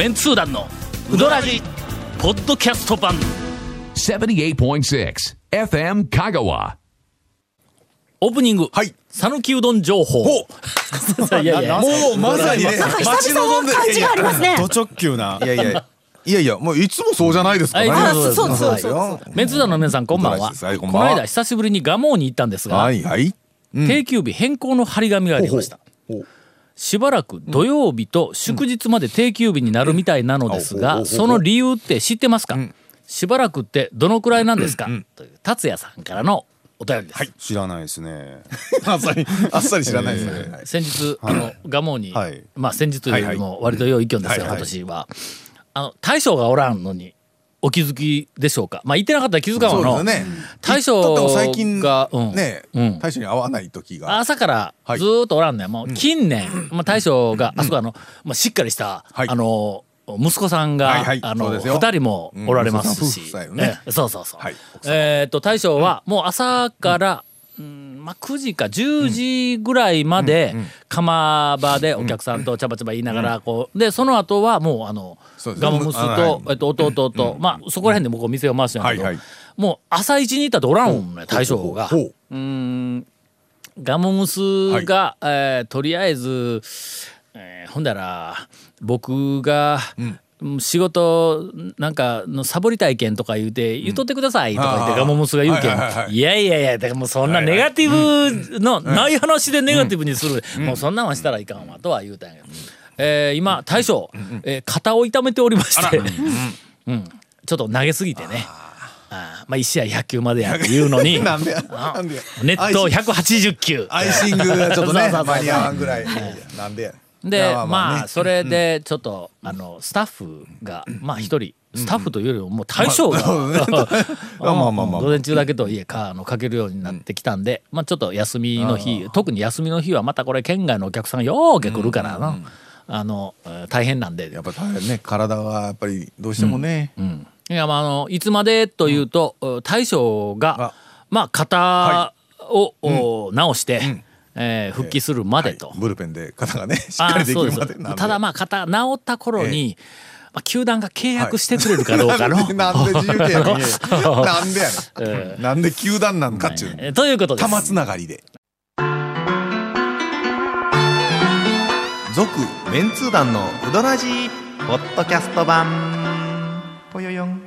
メンツー団のウドラジポッドキャスト版。78.6 FM Kagawa. オープニングはい。讃岐うどん情報。ほ いやいやもうまさにね待ち望んで感じがありますね。ド直球な。いやいや。いやいやもういつもそうじゃないですかはい何そうそうそうそう。よ。メンツー団の皆さんこんばんは。ここんばんは。の間久しぶりに蒲生に行ったんですが、はいはい。定休日変更の張り紙がありました。ほうほうしばらく土曜日と祝日まで定休日になるみたいなのですが、その理由って知ってますか、しばらくってどのくらいなんですか、という達也さんからのお便りです、知らないですね。あっさりあっさり知らないですね。はい。先日、あの蒲生に、はい。まあ先日よりも割と良い意見ですよ、はいはい。今年は。あの大将がおらんのにお気づきでしょうか？まあ言ってなかったら気づかんわの、ね。大将だってもう最近がうん。ねうん。大将に会わない時が。朝からはい。ずーっとおらんねん。もう近年、まあ、大将があそこあの、まあ、しっかりした、はい。あの息子さんが、はいはい。あの二人もおられますし、うんね。えそうそうそう、はい。えーっと大将はもう朝から、うんまあ、9時か10時ぐらいまで釜場でお客さんとちゃばちゃば言いながらこうでその後はもうあのガモムスあと、えっと、弟と、まあそこら辺で僕店を回してんやけど、もう朝一に行ったっておらんもんね大将が。ほう。んガモムスが、えーとりあえず、えーほんだら僕が、仕事なんかのサボり体験とか言うて言っとってくださいとか言ってガモムスが言うけん、はいやいやいやだからもうそんなネガティブのない話でネガティブにする、もうそんなんはしたらいかんわとは言うたんやけど、えー今大将、えー肩を痛めておりまして、うん、ちょっと投げすぎてね。あー。まあ1試合100球までやって言うのに なんでや。なんでや。ネット180球。アイシングがちょっとね 間に合わんぐらい。なんでやでまあね。それでちょっとあのスタッフがまあ一人。スタッフというよりももう大将が まあまあまあまあ午前中だけといえかあのかけるようになってきたんでまあちょっと休みの日特に休みの日はまたこれ県外のお客さんようけ来るからな。あのえー大変なんで。やっぱ大変ね。体はやっぱりどうしてもね。うん。いやまああのいつまでというと大将があ。まあ肩をお直してえー復帰するまでと。はい。ブルペンで肩がねしっかありできるまでただまあ肩治った頃に、まあ、球団が契約してくれるかどうかの。なんでなんで自由契約に？なんでやえねん。なんで球団なんかっちゅうえーということです。玉つながりで。続メンツー団のウドラジーポッドキャスト版。ぽよよん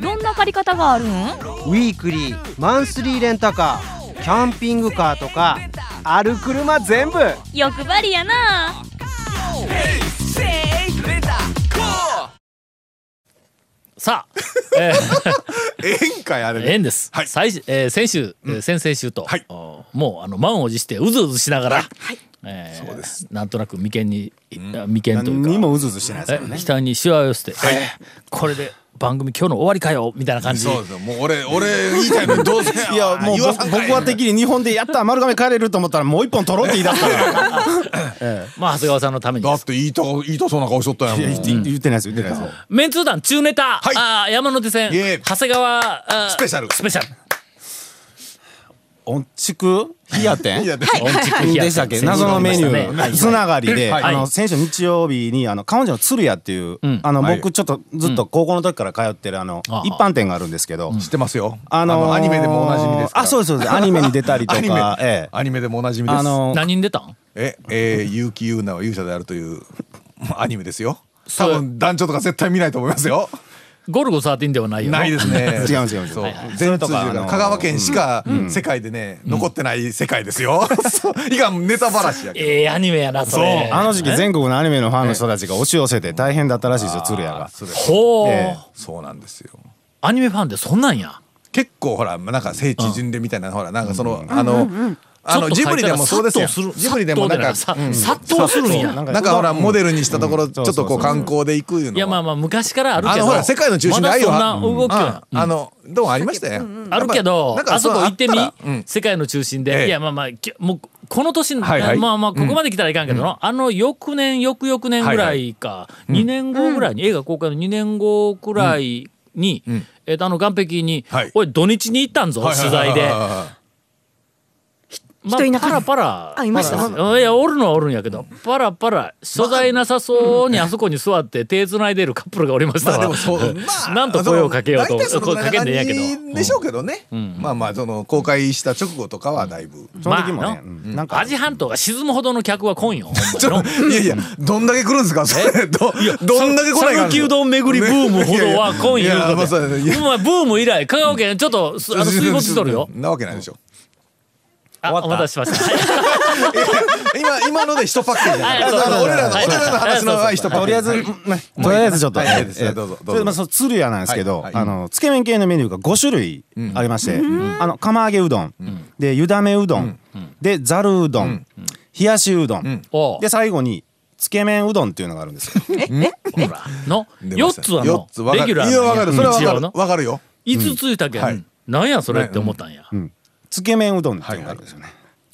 どんな借り方があるん？ウィークリーマンスリーレンタカーキャンピングカーとかある車全部。欲張りやな。さあ、えええんかいあれー、ね縁です。はい。最しえー先週、えー先々週と、はい。おもうあの満を持してうずうずしながら、はいえーそうです。なんとなく眉間に、あ眉間という何かにもうずうずしてないですね額にしわを寄せて、えーこれで番組今日の終わりかよみたいな感じ。そうですよもう俺俺言いたいのにどうせいやもう僕は的に日本でやったら丸亀帰れると思ったらもう一本取ろうって言い出したから。まあ長谷川さんのためにだって言いた言いたそうな顔しとったやん。言ってないです言ってないです。メンツー団中ネタ、はい。あー山手線。長谷川スペシャル。スペシャル。音畜冷や店い。やでしたっけ？謎のメニュー。つながりで、はい。あの先週日曜日にあの彼女の鶴屋っていう、ん。あのはい。僕ちょっとずっと高校の時から通ってるあの、一般店があるんですけど、知ってますよ。あのーアニメでもおなじみですあそうですそうです。アニメに出たりとか。ええ。アニメでもおなじみです。あの何人出たん？ええー、結城優奈は勇者であるというアニメですよ。多分団長とか絶対見ないと思いますよゴルゴ13ではないよ。ないですね。違います違います。そう。はいはい。全通じそれとかあの。香川県しか世界でね残ってない世界ですよ。そう。いかんネタばらしやけど。ええアニメやなそれ。あの時期全国のアニメのファンの人たちが押し寄せて大変だったらしいですよ鶴屋が。ほう、えそうなんですよ。アニメファンってそんなんや。結構ほらなんか聖地巡礼みたいなほらなんかそのあのあのジブリでもそうですよ。ジブリでもなんか殺到するんや。なんかほらモデルにしたところちょっとこう観光で行くいうのは。いやまあまあ昔からあるけど。あのほら世界の中心で愛をまだそんな動きは。ああのどうもありましたよ。あるけどあそこ行ってみ？世界の中心で、ええ。いやまあまあきもうこの年、はいはい。まあまあここまで来たらいかんけどな、あの翌年翌々年ぐらいか、2年後ぐらいに、映画公開の2年後くらいに、えっとあの岸壁に、はい。おい土日に行ったんぞ、取材で。人いなかった。パラパラ。あいました？いやおるのはおるんやけどパラパラ所在なさそうにあそこに座って手つないでるカップルがおりましたわ、まあでもそう、まあ、なんと声をかけようとかけんでんやけど。でしょうけどね。まあまあ、その、公開した直後とかはだいぶ。その時もね。な。ん。か。アジ半島が沈むほどの客は来んよ。いやいや、どんだけ来るんですか？それ。ど、どんだけ来ないか讃岐うどん巡りブームほどは今いやいや言うこまあそうだね。いやとや。お前ブーム以来香川県ちょっとすあの水没しとるよ。なわけないでしょ。あお待たせしました。はい今、今ので一パッケージじゃない。俺らの、はい。俺らの話のは一パッケージ。とりあえず、ねとりあえずちょっと、えーどうぞどうぞ。それでまあその鶴屋なんですけど、あのつけ麺系のメニューが5種類ありまして、あの釜揚げうどん、で湯だめうどん、でざるうどん、冷やしうどん、で最後につけ麺うどんっていうのがあるんですよ。ほら。の？四つはの四つわかる。レギュラーいや、わかる。それはわかる。一応の？わかるよ。五ついたけはい。んなんやそれって思ったんや。つけ麺うどんっていうのがあるんですよね。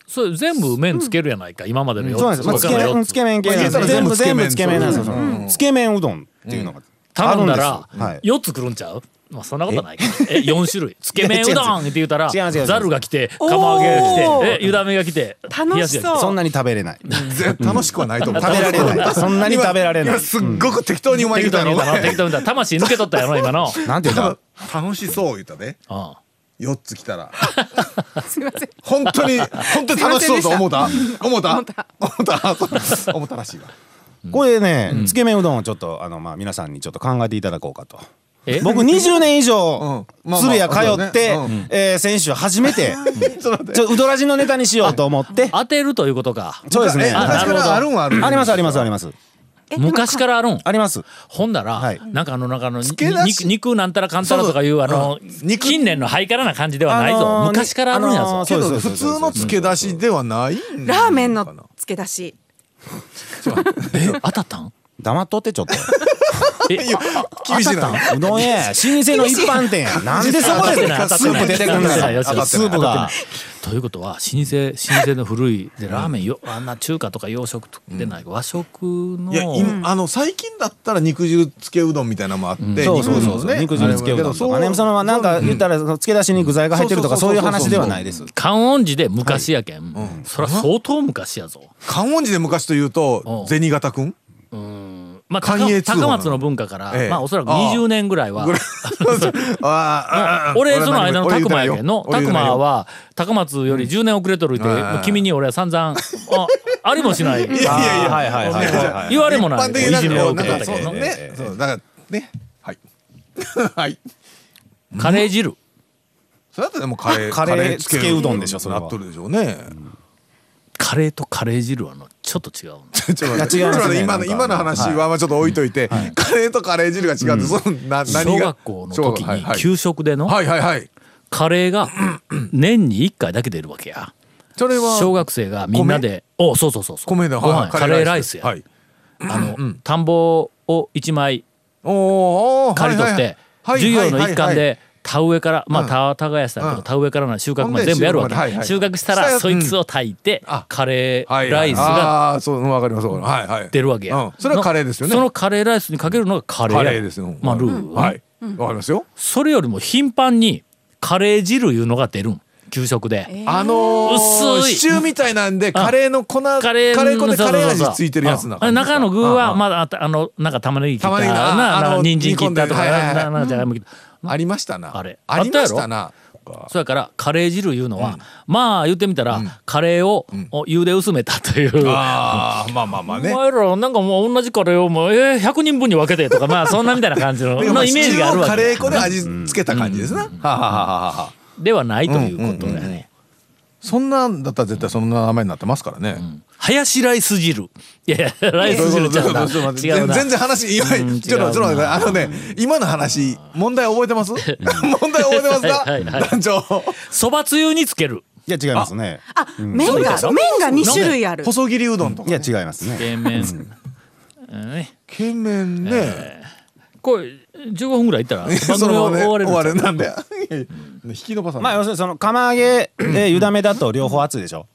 それ全部麺つけるやないか今までの四つ。そうなんです。まあ、つけ麺、うんつけ麺系なんですまあ全部言全部つったら全部け麺なんですよ。つけ麺うどんっていうのが頼んだらあるんですよはい四つくるんちゃう？まあそんなことないけど。え四種類。つけ麺うどんって言うたら違う違う違うざるが来て釜揚げが来てえ湯だめが来て楽しそうそんなに食べれない。ぜ楽しくはないと思う。食べられない。そんなに食べられない今。すっごく適当にうまい適当に言うたの適当に言うた魂抜け取ったやろ今の。なんて言うんだ？楽しそう言ったで。うん4つ来たら。すいません。本当に、本当に楽しそうと思った？思った？思った。思ったらしいわ。これね、つけ麺うどんをちょっとあのまあ皆さんにちょっと考えていただこうかと。え？僕20年以上鶴屋通ってえー先週初めて ちょうどらじのネタにしようと思って。当てるということか。そうですね。えあ昔からあるんはあるんありますありますあります昔からあるん？あります。ほんだら、はい。なんかあのなんかあのけ出し肉肉なんたらかんたらとかいうあの、肉近年のハイカラな感じではないぞ、あのー昔からあるんやぞ、あのーけど普通の漬け出しではない。んラーメンの漬け出し。え当たったん？黙っとってちょっと。え厳しいな。うどん屋や老舗の一般店や。なんでそこでスープ出てくんだよ。スープが。ということは老舗老舗の古いでラーメンよあんな中華とか洋食でない、和食のいや、今、あの、最近だったら肉汁つけうどんみたいなのもあって、そうそうそう。肉汁漬けうどんとかね。そのなんか言ったらその漬け出しに具材が入ってるとかそういう話ではないです。観音寺で昔やけん、そりゃ相当昔やぞ観音寺で昔というとう、ん銭形くんまあ高松の文化から、ええ。まあおそらく20年ぐらいは。俺その間の拓磨やけんの拓磨はは高松より10年遅れとるって、うん。君に俺は散々あありもしない。言われもない。いじめを受けたけどねそうだからね。はい。はい。カレー汁。それだったらでもカレーカレーつつけうどんでしょそれは。なっとるでしょうね。カレーとカレー汁はあのちょっと違うの ちょっと待っていや違いますね今の今の話はまあちょっと置いといてカレーとカレー汁が違うってその何が？学校の時に給食でのはいはいはい。カレーが年に1回だけ出るわけや。それは小学生がみんなでおそうそうそうそう。米だご飯はいカレーライスや、はい。あの、田んぼを1枚刈り取って、はいはい授業の一はい。はいはい環で田植えからまあうん。田耕したりとうん。か田植えからの収穫までほんで全部やるわけ、収穫したらそいつを炊いて、あ。カレーはいライスがああーそううんわかりますわかります。はいはい。出るわけや、うん。それはカレーですよね。そのカレーライスにかけるのがカレーですよ。まあルー、はい。わかりますよ。それよりも頻繁にカレー汁いうのが出るん給食で、あのー薄い。シチューみたいなんでカレーの粉カカレーレー粉でカレー味ついてるやつなあ中の具はあまだあのなんか玉ねぎ切ったななああの人参切ったとかじゃがいも切った。ありましたな。あれありましたな。そやからカレー汁いうのは、まあ言ってみたら、カレーを、お湯で薄めたという。ああまあまあまあね。お前らなんかもう同じカレーをもうえー、100人分に分けてとかまあそんなみたいな感じ のイメージがあるわけ。シチューをカレー粉で味付けた感じですな。はあはあはあはあではないということだよね。そんなんだったら絶対そんな名前になってますからね。ハヤシライス汁。いやいや、ライス汁ちゃうな。違うな。全然話今うんちょっとちょっと待って。あのね今の話問題覚えてます？問題覚えてますか？はいはいはい。団長。そばつゆにつける。いや違いますね。あ麺が麺が2種類ある。細切りうどんとかいや違いますね。冷麺。うん。ね。けんめんねこれ15分ぐらいいったら 番そ組は終われるんちゃう終わるなんで 引き伸ばさない。まあ要するにその釜揚げで湯だめだと両方熱いでしょ。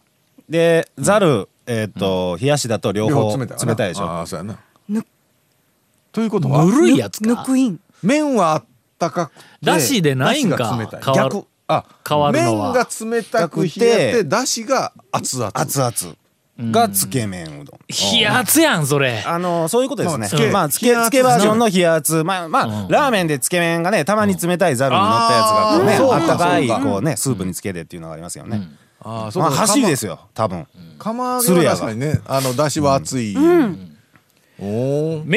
でざるえっと冷やしだと両方冷たいわな冷たいでしょ。ああそうやな。ぬということはぬるいやつか。ぬくいん。麺はあったかくてだしでないんかだしが冷たい。変わる逆。あ変わるのは。麺が冷たく冷えてだしが熱々。熱々がつけ麺うどん。冷圧やんそれ。あのそういうことですね。まあつけ。まあつけつけバージョンの冷圧、まあまあラーメンでつけ麺がねたまに冷たいざるに乗ったやつがこうねあったかいこうねスープにつけてっていうのがありますよね。ああそうまあ走りですよよ多分。釜揚げは確かにねあのだしは熱い、メ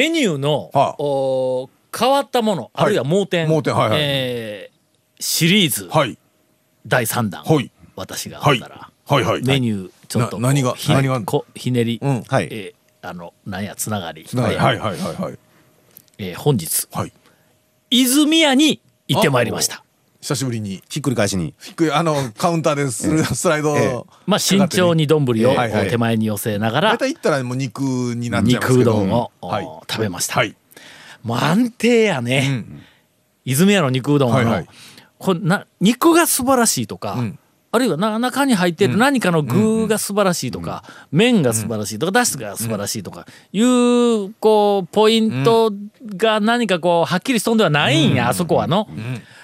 ニューの、はあ。お変わったものあるいは盲点、盲点はいはい。えーシリーズ。はい。第3弾、はい。私があはいったら、はいはい。メニューちょっと何がひ何が？こひねり、うんはい。えーあのなんやつながり、はい。はいはいはいはい。えー本日。はい。泉屋に行ってまいりました。久しぶりに。ひっくり返しに。ひっくりあのカウンターでするスライド、ええ。まあ慎重に丼を手前に寄せながら。大体行ったらもう肉になっちゃいます肉けど。うどんを、はい。お食べました、はい。もう安定やね、うん。泉屋の肉うどんの、はいはい。これな肉が素晴らしいとか、んあるいはな中に入ってる何かの具が素晴らしいとか、麺が素晴らしいとか、だしが素晴らしいとかいうこうポイントが何かこうはっきりしとんではないんや、あそこはの。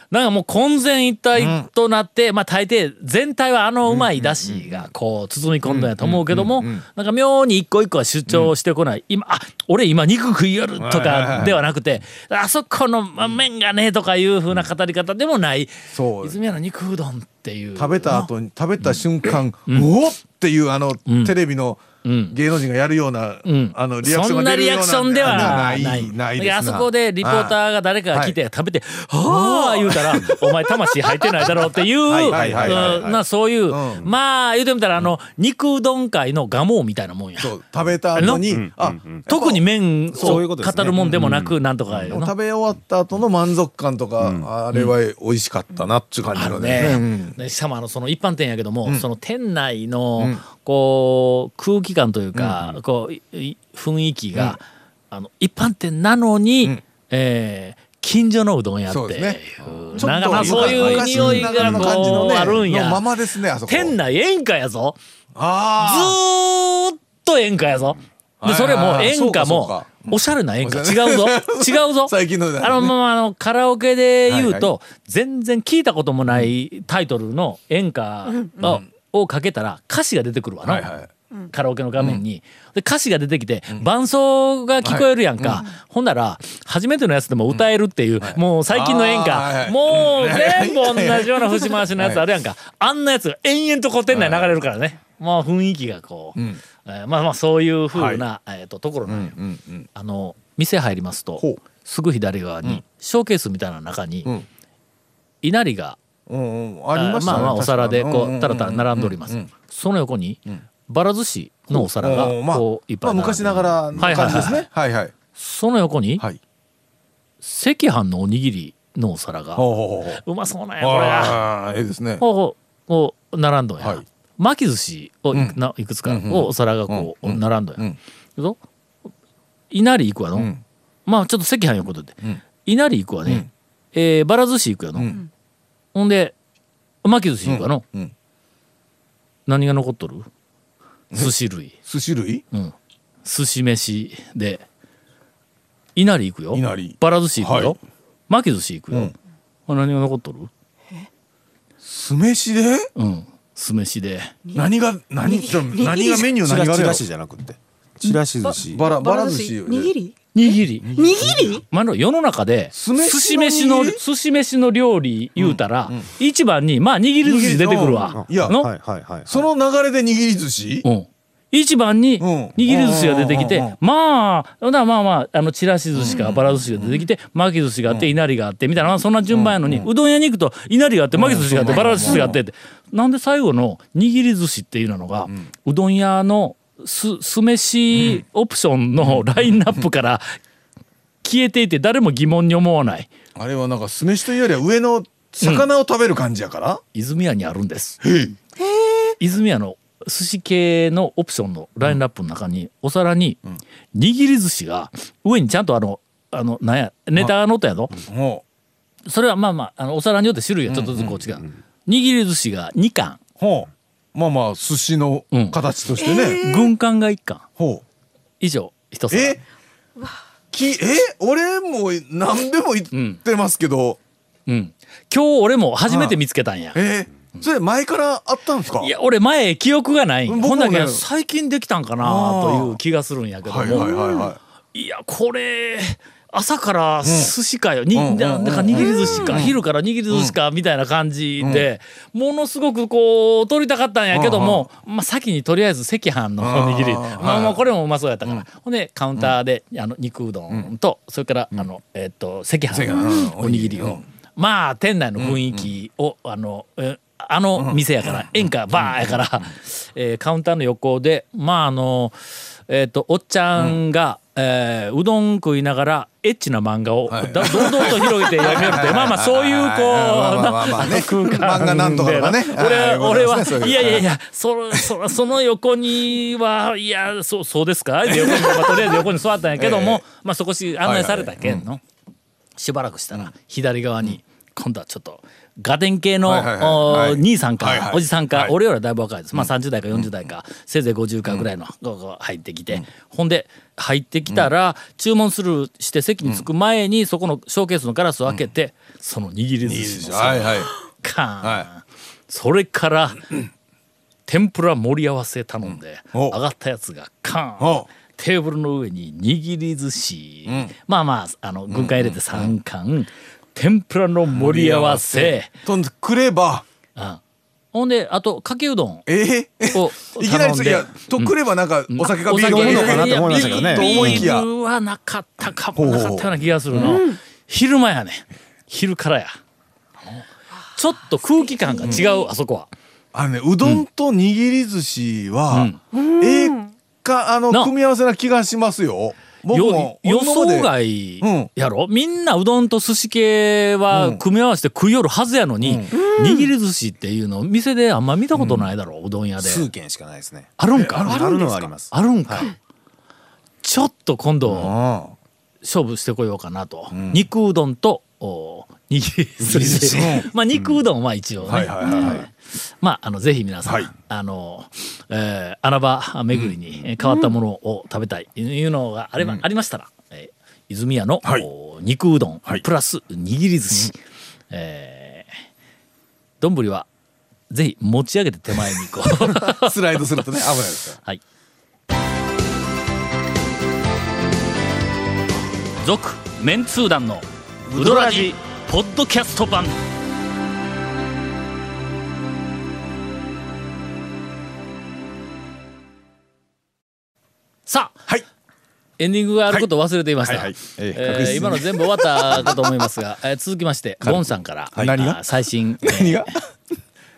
なんかもう混然一体となって、まあ大抵全体はあのうまいだしがこう包み込んだんやと思うけども、なんか妙に一個一個は主張してこない。今、あ、俺今肉食いよるとかではなくて、あそこのまあ麺がねとかいう風な語り方でもない。そう。泉屋の肉うどんっていう。食べた後に食べた瞬間、うおっっていうあの、テレビのん芸能人がやるような、ん。あのリアクショそんなンが出るようなリアクションではなないい。な。いであそこでリポーターが誰かが来て食べて、はあ言うたら、お前魂入ってないだろうっていう、そういう、うん。まあ言うてみたらあの、肉うどん界の蒲生みたいなもんや。そう食べた後に、あ、特に麺をそういうことですね。語るもんでもなく、なんとか食べ終わった後の満足感とか、あれは美味しかったなっていう感じのね。しかもあのその一般店やけども、その店内のこう空気感というか、こういい雰囲気が、あの一般店なのに、えー近所のうどん屋っていう。ね。なんかまあそういう匂いが昔ながらの感じのこうねあるんや。のままですね。店内演歌やぞ。ずあー。っと演歌やぞ。でそれも演歌もか。おしゃれな演歌。違そううぞ。違うぞ。最近のねあのまああのカラオケで言うはと全然聞いたこともないタイトルの演歌ををかけたら歌詞が出てくるわあ、な、はいはい。カラオケの画面に、で歌詞が出てきて伴奏が聞こえるやんか、ほんなら初めてのやつでも歌えるっていう、もう最近の演歌、もう全部同じような節回しのやつあるやんか、あんなやつが延々とこう店内流れるからね、まあ雰囲気がこう、えーまあまあそういうふうな、えー、とところなんよ、うんうん。あの店入りますとすぐ左側に、ショーケースみたいな中に、ん。稲荷がありましたね。まあまあお皿でこうたらたら並んでおります、その横にばら寿司のお皿がこういっぱまあい並んで昔ながらの感じですね。はいはい。その横にはい。赤飯のおにぎりのお皿が。ほうまそうなんやこれが。ああ、ええですね。ほうほうこう並んどんや、はい。巻き寿司をい,、うん。ないくつかをお皿がこううん。並んどんや、うん。いくぞ。稲荷行くわの、ん。まあちょっと赤飯いうことで、ん。稲荷行くわね、うん。えーばら寿司行くやの、ん。ほんで巻き寿司行くわの、うん。何が残っとる？寿司類。寿司類？うん。寿司飯で。稲荷行くよ。稲荷ばら寿司行くよ、はい。巻き寿司行くよ、うん。あ何が残っとる？酢飯で？うん。酢飯で。何が何何がメニュー何がチラシじゃなくて。チラシ寿司。バラバラ寿司握り？握り。握り？まあの世の中で寿司飯の寿司飯の料理言うたら、一番にまあ握り寿司出てくるわ。いやの、はいはいはい。その流れで握り寿司？うん。一番にうん。握り寿司が出てきてまあまあまああのちらし寿司かばら寿司が出てきて巻き寿司があっていなりがあってみたいなまあそんな順番やのにうどん屋に行くといなりがあって巻き寿司があってばら寿司があって。ってなんで最後の握り寿司っていうのがうどん屋の酢酢飯オプションのラインナップから消えていて誰も疑問に思わない。あれはなんか酢飯というよりは上の魚を食べる感じやから？泉屋にあるんです。泉屋の寿司系のオプションのラインナップの中にお皿に握り寿司が上にちゃんとあのあのなんやネタが乗ったやろほそれはまあまああのお皿によって種類がちょっとずつこう違う。握り寿司が2貫。うほうまあまあ寿司のうん形としてね、軍艦が1貫。ほ以上一う皿え？きえ？俺も何でも言ってますけど、うん。今日俺も初めて見つけたんや。えー、それ前からあったんですか？いや俺前記憶がない。ほんだけ最近できたんかなという気がするんやけども、はいはいはいはい。いやこれ朝から寿司かよ、にななんか握り寿司か、昼から握り寿司かみたいな感じで、ものすごくこう取りたかったんやけども、まあ、先にとりあえず赤飯のおにぎり。まあまあこれもうまそうやったから、ほんでカウンターであの肉うどんと、それからあの、えっと赤飯。のおにぎり。を、まあ店内の雰囲気を、あのえあの店やから、演歌バーやから、えーカウンターの横でまああのえっ、とおっちゃんが、えーうどん食いながらエッチな漫画をだ堂々と広げて読めるって まあまあそういうこう空間漫画なんとかとかね俺俺はいやいやいやそそその横にはいやそうそうですか？で横に、まあとりあえず横に座ったんやけども、まあそこし案内されたけんの、しばらくしたら左側に今度はちょっとガテン系の、兄さんか、おじさんか、はい。俺よりはだいぶ若いです、まあ30代か40代か、せいぜい50かぐらいの入ってきて、ほんで入ってきたら、注文するして席に着く前に、そこのショーケースのガラスを開けて、その握り寿司のはいはい。カそれから天ぷら盛り合わせ頼んで、お。上がったやつがカーンお。テーブルの上に握り寿司、まあまああの軍艦入れて3貫、天ぷらの盛り合わせ、とんでくれば。うんほんであとかけうどんえ？ー、を いきなりいやとくればなんかお酒かビール飲むのかなって思いましたけどね。ビールはなかったかもなかったような気がするの、昼間やね。昼からや。ちょっと空気感が違う、あそこは。あのねうどんと握り寿司は、ええかあのな。組み合わせな気がしますよ僕よも予想今まで外うん。やろ、みんなうどんと寿司系は組み合わせて食いよるはずやのに、握り寿司っていうの店であんま見たことないだろう、うどん屋で。数軒しかないですね。あるんか？あるのはありますあるんか、ちょっと今度あ勝負してこようかなと、肉うどんとお握り寿司まあ肉うどんは一応ね、はいはいはいはい。まああのぜひ皆さん、はい。あの、えー穴場巡りにえー変わったものを食べたいいうのがあれば、ありましたら、えー泉屋の、はい。お肉うどん、はい。プラス握り寿司、えー丼はぜひ持ち上げて手前にこう。スライドするとね 危ないですかはい。続メンツー団のウドラジポッドキャスト版。さあ、はい。エンディングがあることを忘れていました。はい。はい。はい。えええー今の全部終わったかと思いますが、えー続きまして、ゴンさんから、はい。何があ最新、えー。何 が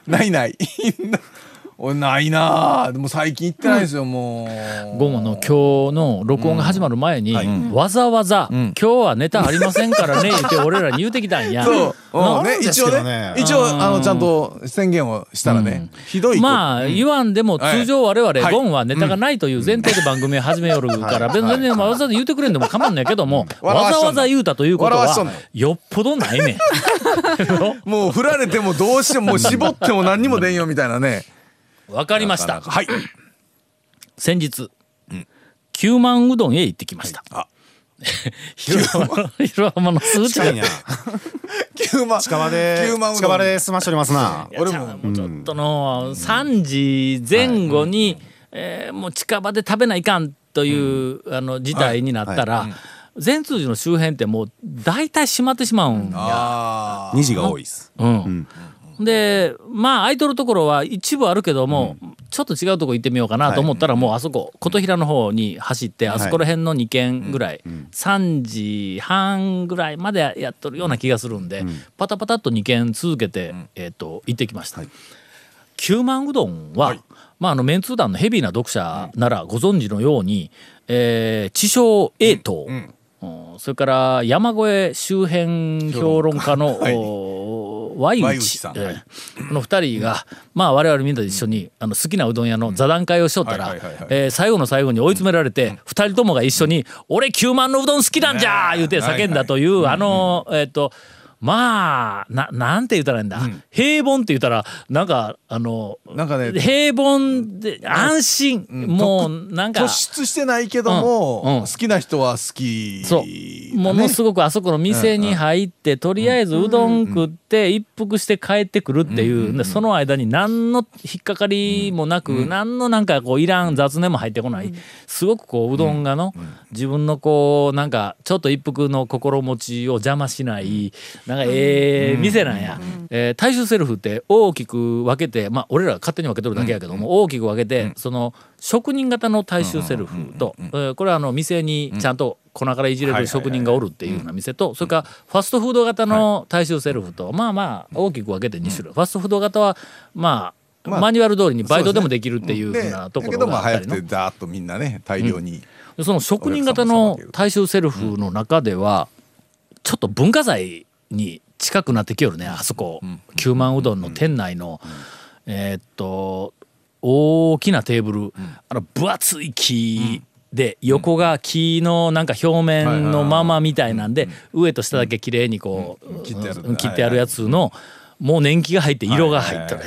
ないない おいないなあ。でも最近行ってないですよ、もう。午後の今日の録音が始まる前に、わざわざ、今日はネタありませんからね って俺らに言うてきたんや。そう、うん。ね、一応ね一応あのちゃんと宣言をしたらね、ひどいまあ言わんでも通常我々はい。ゴンはネタがないという前提で番組を始めよるから別に全然わざわざ言うてくれんでも構わんねんけども笑わざわざ言うたということはよっぽどないねん。もう振られてもどうしてももう絞っても何にも出んよみたいなねわかりました。はい。先日九万うどんへ行ってきました。あ。広浜の広浜の数値が。近いな。9 万近場で 9万うどん。近場で済ましておりますな。俺いやもちょっとの3時前後に、えーもう近場で食べないかんという、あの事態になったら、善通寺の周辺ってもう大体閉まってしまうんや。あ2時が多いです。うんでまあ空いとるところは一部あるけども、ちょっと違うとこ行ってみようかなと思ったら、もうあそこ琴平の方に走ってあそこら辺の2軒ぐらい、3時半ぐらいまでやっとるような気がするんで、パタパタっと2軒続けて、えー、と行ってきました。九万うどんは、まあ、あのメンツー団のヘビーな読者ならご存知のように、えー、地匠栄東、うん。それから山越え周辺評論家の、はいおー Y ワイ内さん。えーこの二人が、まあ我々みんなで一緒にあの好きなうどん屋の座談会をしと。ったら最後の最後に追い詰められて二人ともが一緒に「俺九万のうどん好きなんじゃ!」言うて叫んだというあのえっとまあななんて言ったらいいんだ、平凡って言ったらなんかあのなんかね平凡で安心、もうなんか突出してないけども、うん。うん。好きな人は好きだそう。ね、ものすごくあそこの店に入って、とりあえずうどん食って一服して帰ってくるっていう、でその間に何の引っかかりもなく、何のなんかこういらん雑念も入ってこない、すごくこううどんがの、自分のこうなんかちょっと一服の心持ちを邪魔しない、なんかええ店なんや、えー大衆セルフって大きく分けてまあ俺らが勝手に分けとるだけやけども、大きく分けて、その職人型の大衆セルフと、えーこれはあの店にちゃんと粉からいじれる職人がおるっていうような店とそれからファストフード型の大衆セルフと、まあまあ大きく分けて2種類、ファストフード型はまあ、まあマニュアル通りにバイトでもできるっていうふでうなところがあったりの。まあ早くてザーッとみんなね大量に、でその職人型の大衆セルフの中では、ちょっと文化財に近くなってきよるねあそこ、九万うどんの店内の、えーっと大きなテーブル、あの分厚い木で横が木のなんか表面のままみたいなんで、上と下だけ綺麗にこう、切ってあるやつの、もう年季が入って色が入っとる。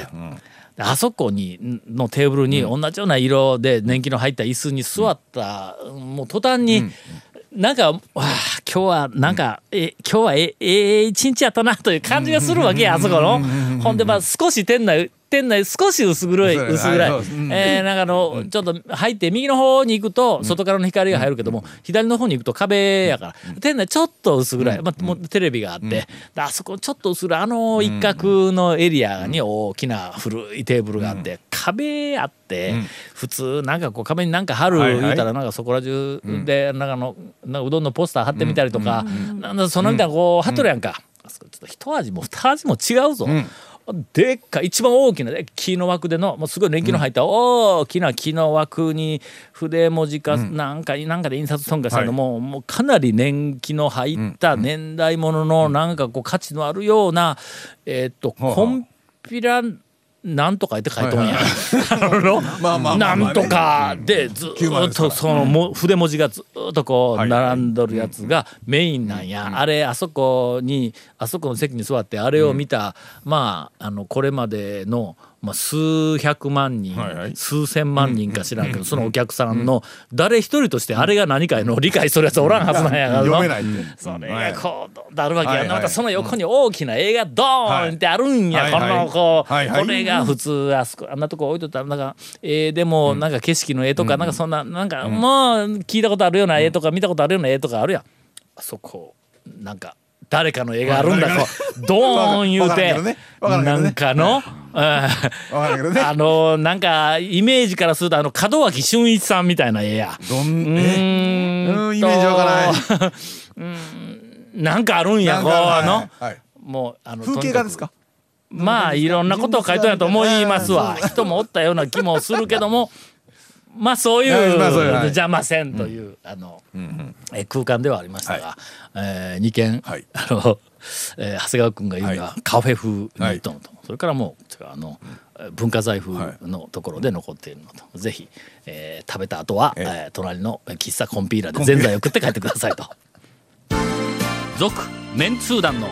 あそこにのテーブルに同じような色で年季の入った椅子に座った、もう途端に、なんか、わあ、今日はなんか、え、今日はえ、ええ一日やったなという感じがするわけや、あそこの。ほんで、まあ少し店内、店内少し薄暗い、薄暗い。えーなんかあの、ちょっと入って右の方に行くと、外からの光が入るけども、左の方に行くと壁やから、店内ちょっと薄暗い。まあ、もうテレビがあって、であそこちょっと薄暗い、あの一角のエリアに大きな古いテーブルがあって、壁あって、普通なんかこう壁になんか貼る言うたらなんかそこら中でなんかあのなんかうどんのポスター貼ってみたりとか、なんだそのみたいなこう貼っとるやんか、ちょっと一味も二味も違うぞ。でっかい一番大きなね木の枠でのもうすごい年季の入った大きな木の枠に筆文字かなんかになんかで印刷とんかしたの、はい。もうもうかなり年季の入った年代物のなんかこう価値のあるようなえーっとはあコンピラなんとかって書いとんや。なんとかでずーっとそのも筆文字がずーっとこう並んどるやつがメインなんや。あれあそこにあそこの席に座ってあれを見たまああのこれまでのまあ数百万人はいはい。数千万人か知らんけどそのお客さんの誰一人としてあれが何かいうのを理解するやつおらんはずなんやから読めなないそれはい。がこうあるわけや。な、はいはい。またその横に大きな絵がドーンってあるんや、はいこのこう、はいはい。これが普通あそこあんなとこ置いとったらなんか絵でもなんか景色の絵とか、なんかそんななんか、もう聞いたことあるような絵とか見たことあるような絵とかあるやん。あそこなんか誰かの絵があるんだ誰かこうドーン言うてなんかの、あのなんかイメージからするとあの門脇俊一さんみたいな絵や。どんうえーんうんイメージわからない。んなんかあるんやこうの、もうあの風景画ですか？まあいろんなことを書いとんやと思いますわ。人もおったような気もするけどもまあそういう邪魔せんという、あの、え空間ではありましたが、え2軒、はい。あの、えー長谷川君が言うには、はカフェ風に行ったのと、それからもうあのえー文化財風はい。のところで残っているのと、ぜひ、えー食べた後は、ええ。ー隣の喫茶コンピーラでぜんざいを食って帰ってくださいと。続メンツー団の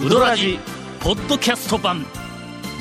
ウドラジポッドキャスト版